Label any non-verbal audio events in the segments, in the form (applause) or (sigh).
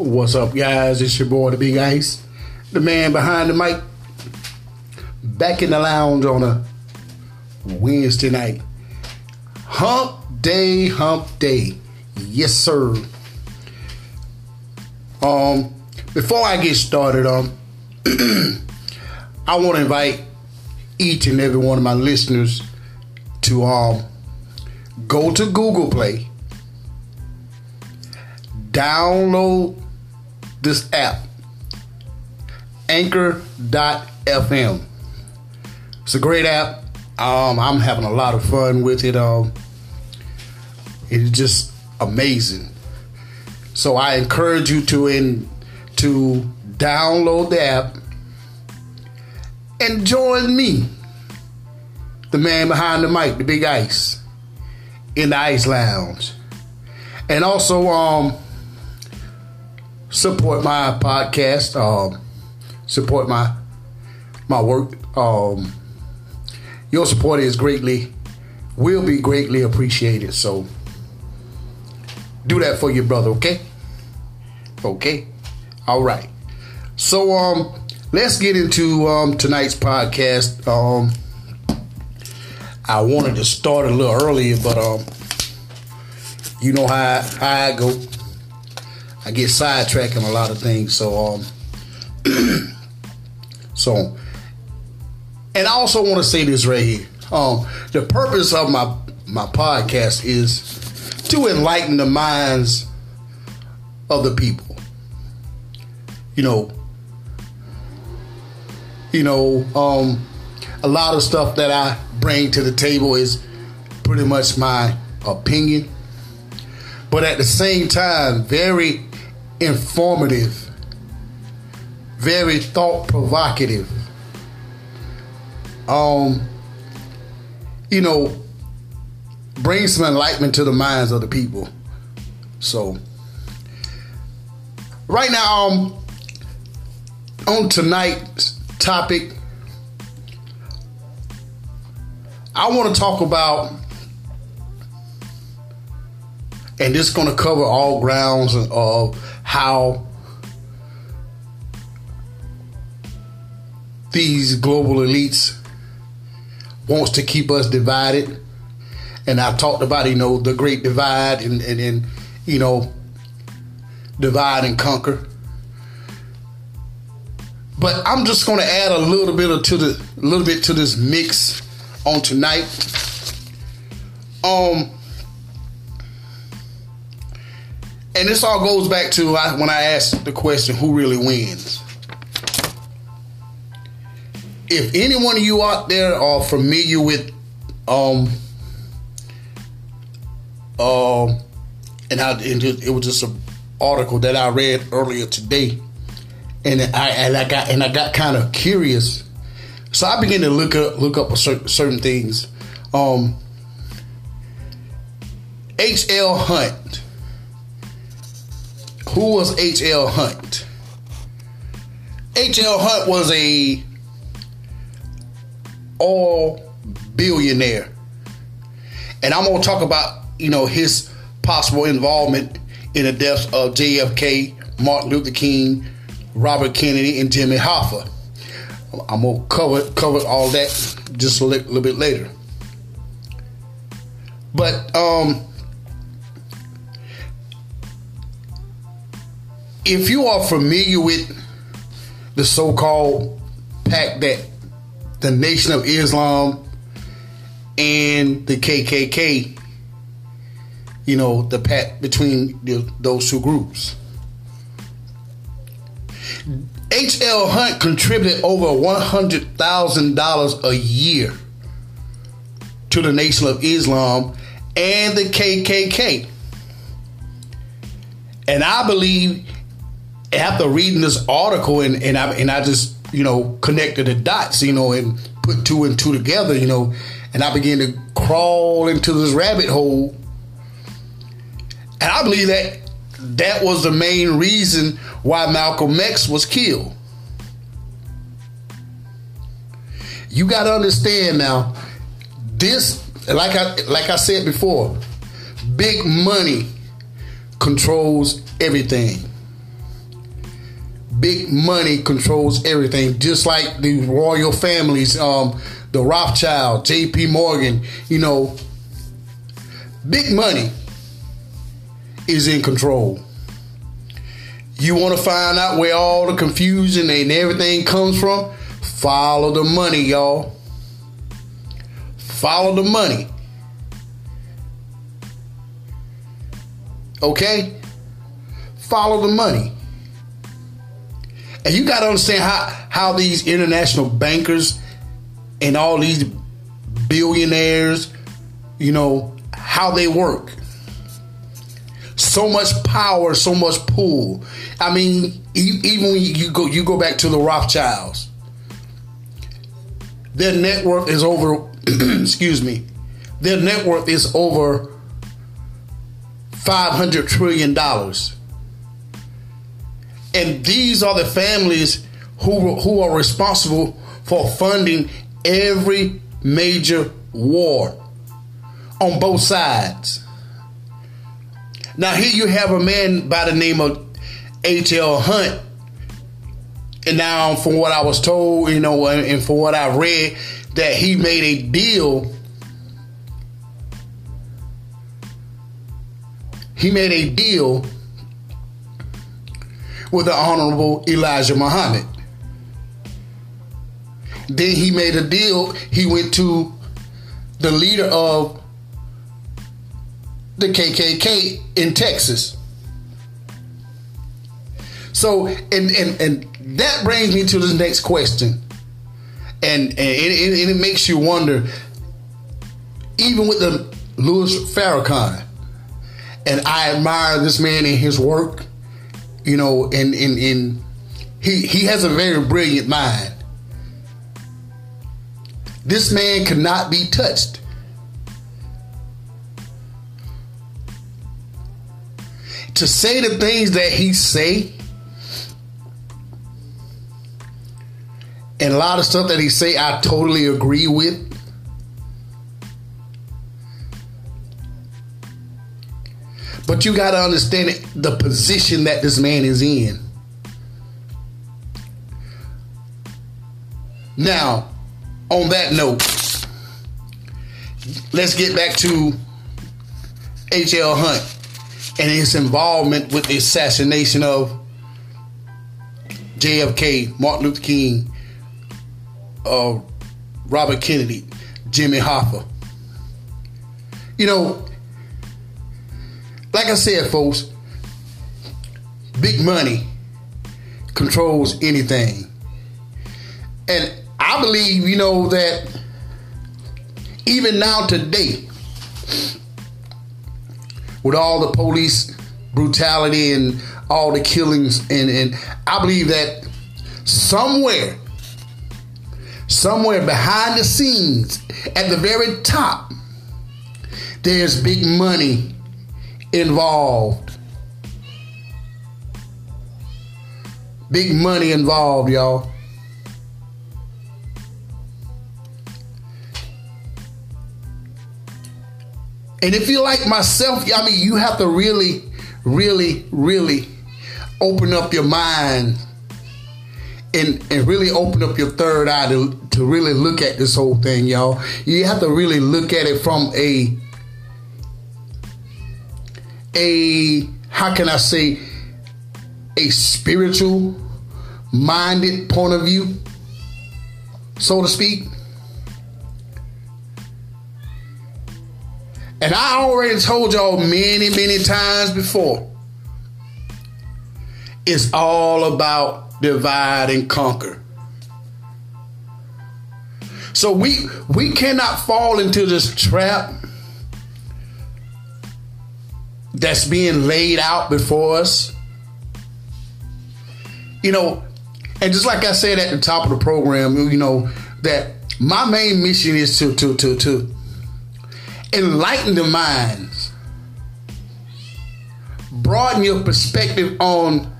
What's up, guys? It's your boy, the Big Ice, the man behind the mic. Back in the lounge on a Wednesday night. Hump day, hump day. Yes, sir. Um, before I get started, um, (clears throat) I want to invite each and every one of my listeners to um go to Google Play, download this app, Anchor.fm. It's a great app. Um, I'm having a lot of fun with it. Um, it's just amazing. So I encourage you to in to download the app and join me, the man behind the mic, the Big Ice, in the Ice Lounge, and also um support my podcast, um, support my my work. Um, your support is greatly will be greatly appreciated. So do that for your brother, okay? Okay. All right. So um let's get into um tonight's podcast. Um I wanted to start a little earlier, but um you know how how I go. I get sidetracked on a lot of things. So um (clears throat) so and I also want to say this right here. Um the purpose of my my podcast is to enlighten the minds of the people. You know, you know, um, a lot of stuff that I bring to the table is pretty much my opinion, but at the same time, very informative, very thought provocative. Um, you know, bring some enlightenment to the minds of the people. So, right now, um, on tonight's topic, I want to talk about, and this is going to cover all grounds of how these global elites wants to keep us divided. And I talked about, you know, the great divide and, and, and you know, divide and conquer. But I'm just to add a little bit to the a little bit to this mix on tonight. Um, and this all goes back to when I asked the question, "Who really wins?" If any one of you out there are familiar with, um, um, and I, and it was just an article that I read earlier today and I and I got and I got kind of curious, so I began to look up look up certain, certain things. Um, H. L. Hunt. Who was H. L. Hunt? H. L. Hunt was a all billionaire, and I'm gonna talk about you know his possible involvement in the deaths of JFK, Martin Luther King. Robert Kennedy and Jimmy Hoffa. I'm gonna cover cover all that just a little bit later. But um, if you are familiar with the so-called pact that the Nation of Islam and the KKK, you know, the pact between the, those two groups. H.L. Hunt contributed over $100,000 a year to the Nation of Islam and the KKK. And I believe after reading this article and, and I and I just, you know, connected the dots, you know, and put two and two together, you know, and I began to crawl into this rabbit hole. And I believe that that was the main reason why Malcolm X was killed. You got to understand now, this like I like I said before, big money controls everything. Big money controls everything, just like the royal families, um, the Rothschild, J.P. Morgan. You know, big money is in control. You want to find out where all the confusion and everything comes from? Follow the money, y'all. Follow the money. Okay? Follow the money. And you got to understand how, how these international bankers and all these billionaires, you know, how they work. So much power, so much pull. I mean, even when you go you go back to the Rothschilds, their net worth is over. (clears throat) excuse me, their net worth is over five hundred trillion dollars, and these are the families who who are responsible for funding every major war on both sides. Now, here you have a man by the name of H.L. Hunt. And now, from what I was told, you know, and from what I read, that he made a deal. He made a deal with the Honorable Elijah Muhammad. Then he made a deal. He went to the leader of the KKK in Texas. So, and and and that brings me to the next question, and and it, it, it makes you wonder, even with the Louis Farrakhan, and I admire this man and his work, you know, and in he he has a very brilliant mind. This man cannot be touched. To say the things that he say, and a lot of stuff that he say, I totally agree with. But you got to understand the position that this man is in. Now, on that note, let's get back to H.L. Hunt and his involvement with the assassination of JFK, Martin Luther King, uh, Robert Kennedy, Jimmy Hoffa. You know, like I said, folks, big money controls anything. And I believe, you know, that even now today, with all the police brutality and all the killings, and, and I believe that somewhere, somewhere behind the scenes, at the very top, there's big money involved. Big money involved, y'all. And if you're like myself, I mean, you have to really, really, really open up your mind and, and really open up your third eye to, to really look at this whole thing, y'all. You have to really look at it from a a how can I say a spiritual minded point of view, so to speak. And I already told y'all many, many times before. It's all about divide and conquer. So we we cannot fall into this trap that's being laid out before us. You know, and just like I said at the top of the program, you know, that my main mission is to to to to enlighten the minds, broaden your perspective on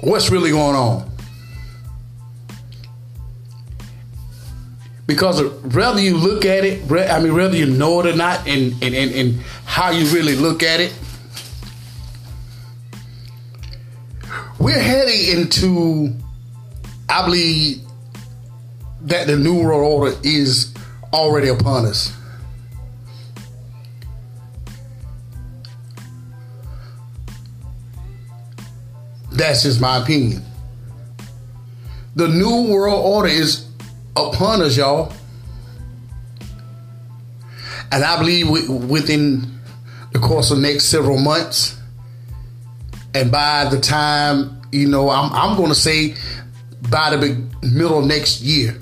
what's really going on. Because whether you look at it, I mean, whether you know it or not, and, and, and, and how you really look at it, we're heading into, I believe, that the New World Order is already upon us. That's just my opinion. The New World Order is upon us, y'all. And I believe within the course of next several months, and by the time, you know, I'm, I'm going to say by the middle of next year,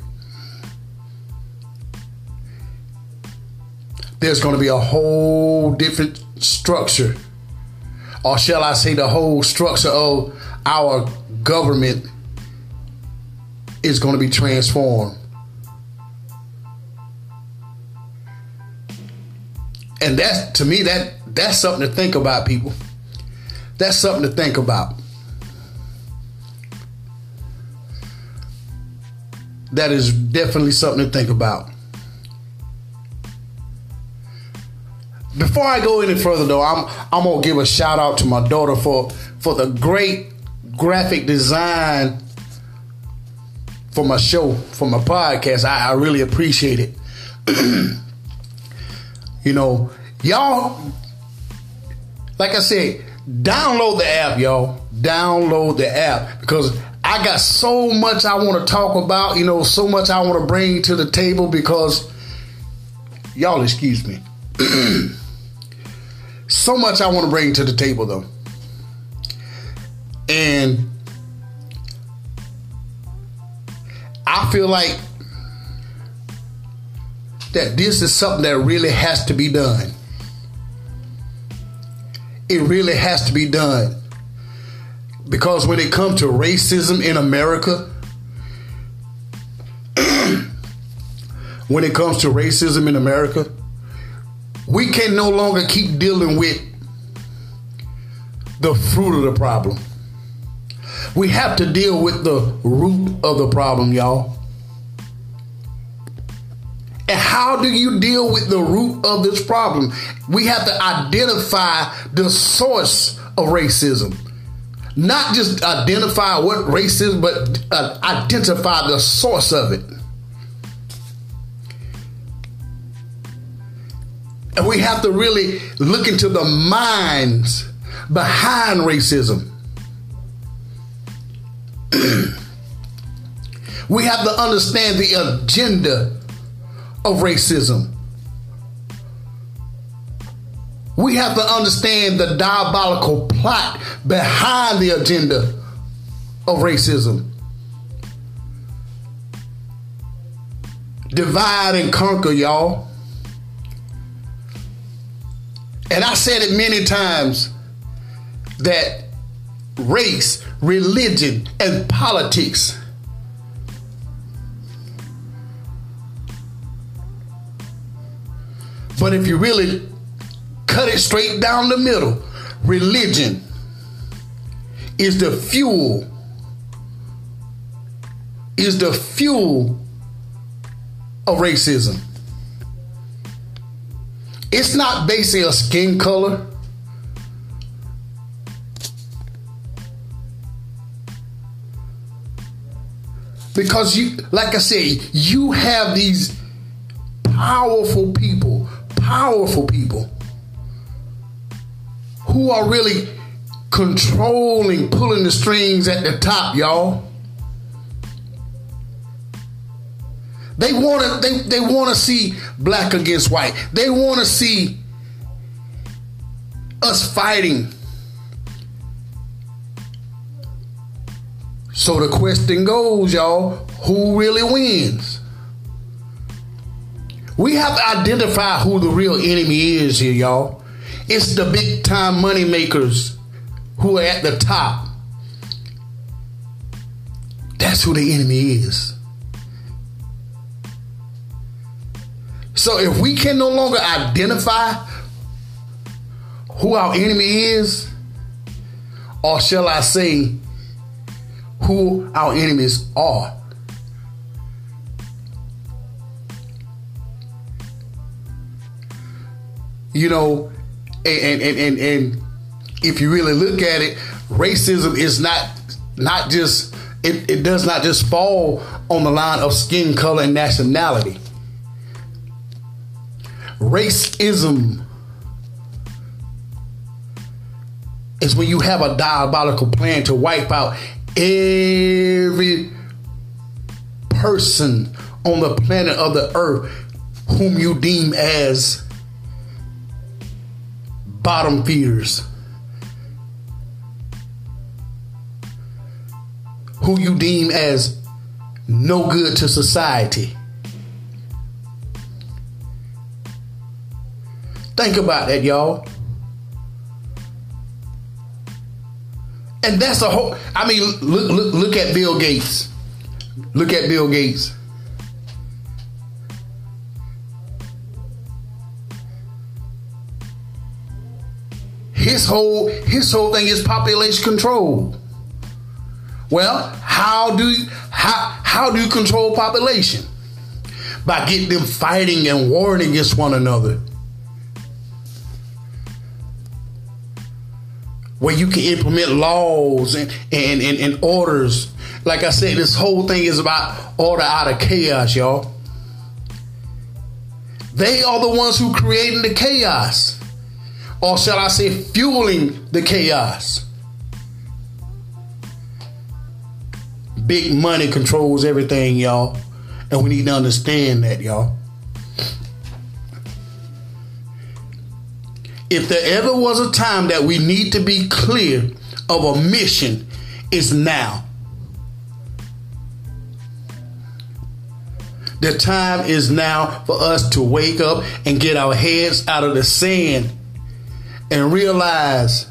there's going to be a whole different structure, or shall I say, the whole structure of our government is going to be transformed. And that's to me that that's something to think about, people. That's something to think about. That is definitely something to think about. Before I go any further though, I'm I'm gonna give a shout out to my daughter for for the great graphic design for my show, for my podcast. I, I really appreciate it. (clears throat) you know, y'all, like I said, download the app, y'all. Download the app because I got so much I want to talk about, you know, so much I want to bring to the table because y'all excuse me. (clears throat) so much I want to bring to the table though. And I feel like that this is something that really has to be done. It really has to be done. Because when it comes to racism in America, (clears throat) when it comes to racism in America, we can no longer keep dealing with the fruit of the problem. We have to deal with the root of the problem, y'all. How do you deal with the root of this problem? We have to identify the source of racism. Not just identify what racism, but uh, identify the source of it. And we have to really look into the minds behind racism. (clears throat) we have to understand the agenda of racism. We have to understand the diabolical plot behind the agenda of racism. Divide and conquer, y'all. And I said it many times that race, religion, and politics. But if you really cut it straight down the middle, religion is the fuel, is the fuel of racism. It's not basically a skin color. Because you, like I say, you have these powerful people, powerful people who are really controlling, pulling the strings at the top, y'all. They want to they, they want to see black against white. They want to see us fighting So the question goes, y'all, who really wins? We have to identify who the real enemy is here, y'all. It's the big time money makers who are at the top. That's who the enemy is. So if we can no longer identify who our enemy is, or shall I say, who our enemies are. You know, and, and, and, and if you really look at it, racism is not not just it, it does not just fall on the line of skin color and nationality. Racism is when you have a diabolical plan to wipe out every person on the planet of the earth whom you deem as bottom feeders. Who you deem as no good to society. Think about that, y'all. And that's a whole. I mean, look, look, look at Bill Gates. Look at Bill Gates. His whole his whole thing is population control. Well, how do you, how how do you control population? By getting them fighting and warring against one another. where you can implement laws and, and, and, and, orders. Like I said, this whole thing is about order out of chaos, y'all. They are the ones who created the chaos. Or shall I say, fueling the chaos. Big money controls everything, y'all. And we need to understand that, y'all. If there ever was a time that we need to be clear of a mission, it's now. The time is now for us to wake up and get our heads out of the sand and realize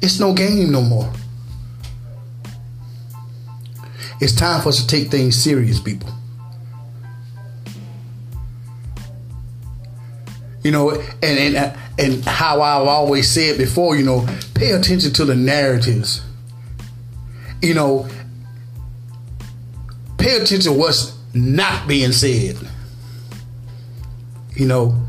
it's no game no more. It's time for us to take things serious, people. You know, and and and how I've always said before, you know, pay attention to the narratives. You know, pay attention to what's not being said. You know,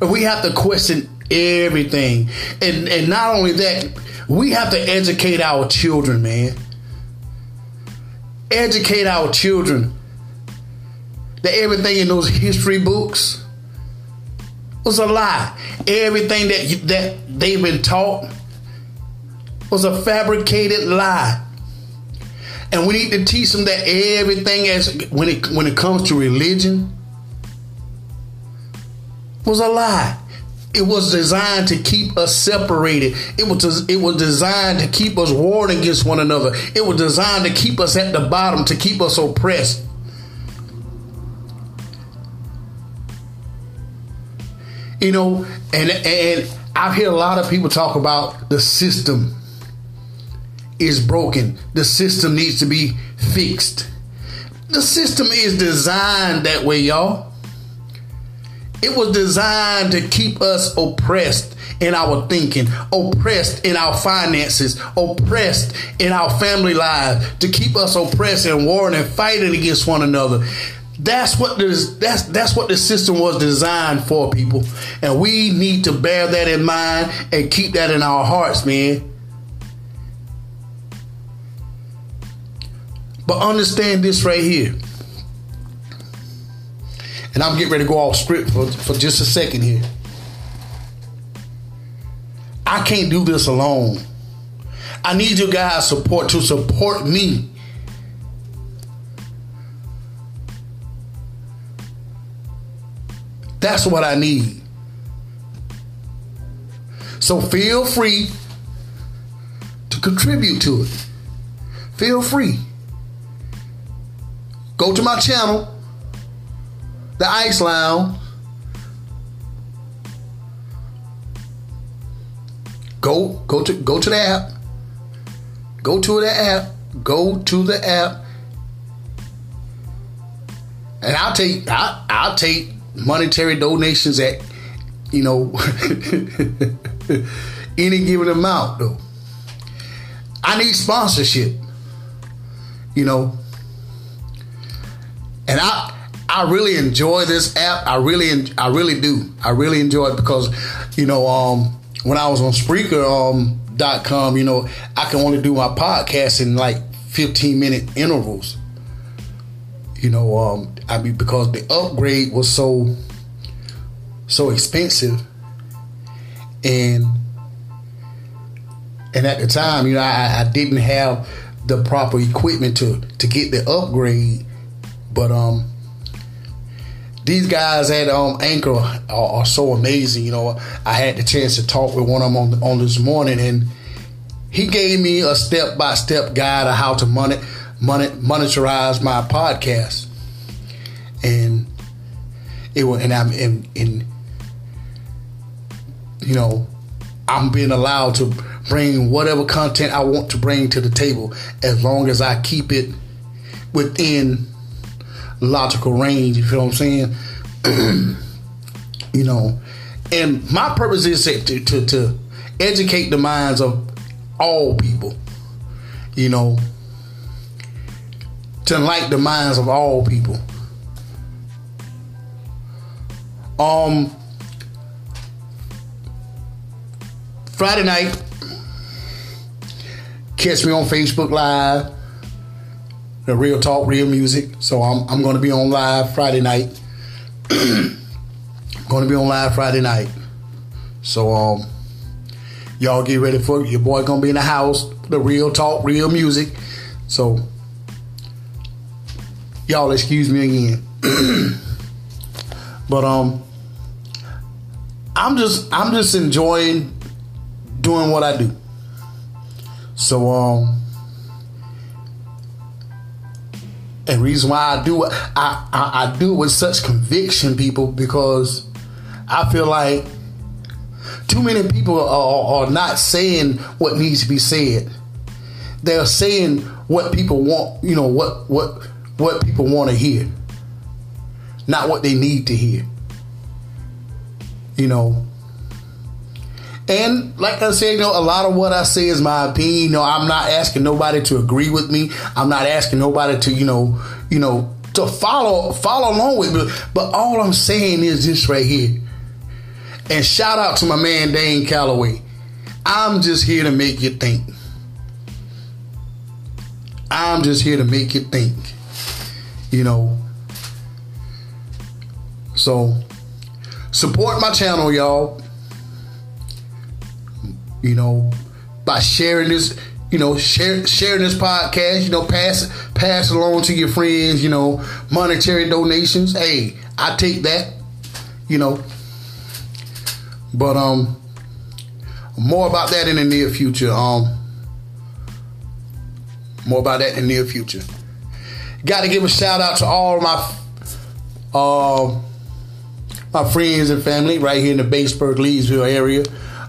we have to question everything, and and not only that, we have to educate our children, man. Educate our children that everything in those history books was a lie. Everything that you, that they've been taught was a fabricated lie. And we need to teach them that everything as when it when it comes to religion was a lie. It was designed to keep us separated. It was it was designed to keep us warring against one another. It was designed to keep us at the bottom, to keep us oppressed. You know, and and I've heard a lot of people talk about the system is broken. The system needs to be fixed. The system is designed that way, y'all. It was designed to keep us oppressed in our thinking, oppressed in our finances, oppressed in our family lives, to keep us oppressed and warring and fighting against one another. That's what this that's that's what the system was designed for, people. And we need to bear that in mind and keep that in our hearts, man. But understand this right here. And I'm getting ready to go off script for, for just a second here. I can't do this alone. I need you guys' support to support me That's what I need. So feel free to contribute to it. Feel free. Go to my channel, The Ice Lounge. Go go to go to the app. Go to the app. Go to the app. And I'll take I, I'll take monetary donations at, you know, (laughs) any given amount, though. I need sponsorship, you know. And I I really enjoy this app. I really I really do. I really enjoy it because, you know, um, when I was on Spreaker um, dot com, you know, I can only do my podcast in like 15 minute intervals. You know, um, I mean because the upgrade was so so expensive and and at the time, you know, I, I didn't have the proper equipment to to get the upgrade. But um these guys at um, Anchor are, are, so amazing. You know, I had the chance to talk with one of them on, on this morning, and he gave me a step by step guide of how to money, money, monetize my podcast, and it was, and I'm in, in, you know, I'm being allowed to bring whatever content I want to bring to the table as long as I keep it within logical range. You feel what I'm saying? (clears throat) you know, and my purpose is to, to, to educate the minds of all people. You know, to enlighten the minds of all people. Um, Friday night, catch me on Facebook Live the Real Talk, Real Music. So I'm, I'm to be on live Friday night. (clears throat) to be on live Friday night. So um, y'all get ready for. Your boy to be in the house. The Real Talk, Real Music. So y'all excuse me again. (clears throat) but um, I'm just I'm just enjoying doing what I do. So um and reason why I do it, I, I, I do it with such conviction, people, because I feel like too many people are, are not saying what needs to be said. They're saying what people want, you know, what what what people want to hear, not what they need to hear. You know, and like I said, you know, a lot of what I say is my opinion. You know, I'm not asking nobody to agree with me. I'm not asking nobody to, you know, you know, to follow follow along with me. But all I'm saying is this right here. And shout out to my man Dane Calloway. I'm just here to make you think. I'm just here to make you think. You know. So support my channel, y'all you know, by sharing this, you know, share, sharing this podcast, you know, pass pass along to your friends, you know, monetary donations. Hey, I take that, you know. But um more about that in the near future. Um more about that in the near future. Got to give a shout out to all my uh, my friends and family right here in the Batesburg, Leesville area.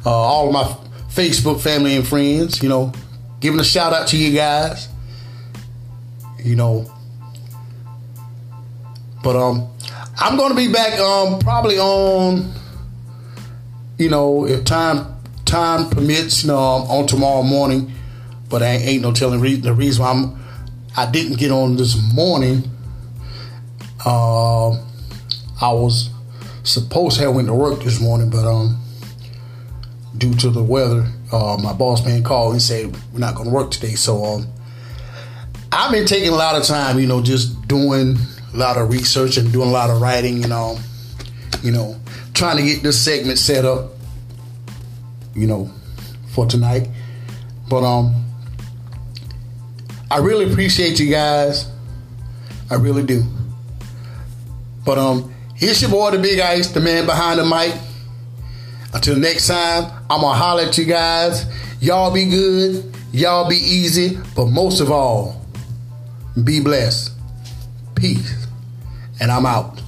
Uh, all of my Facebook family and friends, you know, giving a shout out to you guys. You know. But um I'm gonna be back um probably on you know, if time time permits, you know, on tomorrow morning. But I ain't no telling re- the reason why I'm I didn't get on this morning. Uh, I was supposed to have went to work this morning, but um due to the weather, uh, my boss man called and said we're not going to work today. So um, I've been taking a lot of time, you know, just doing a lot of research and doing a lot of writing, you know, you know, trying to get this segment set up, you know, for tonight. But um, I really appreciate you guys. I really do. But um, here's your boy, the Big Ice, the man behind the mic. Until next time, I'm gonna holler at you guys. Y'all be good, y'all be easy, but most of all, be blessed. Peace. And I'm out.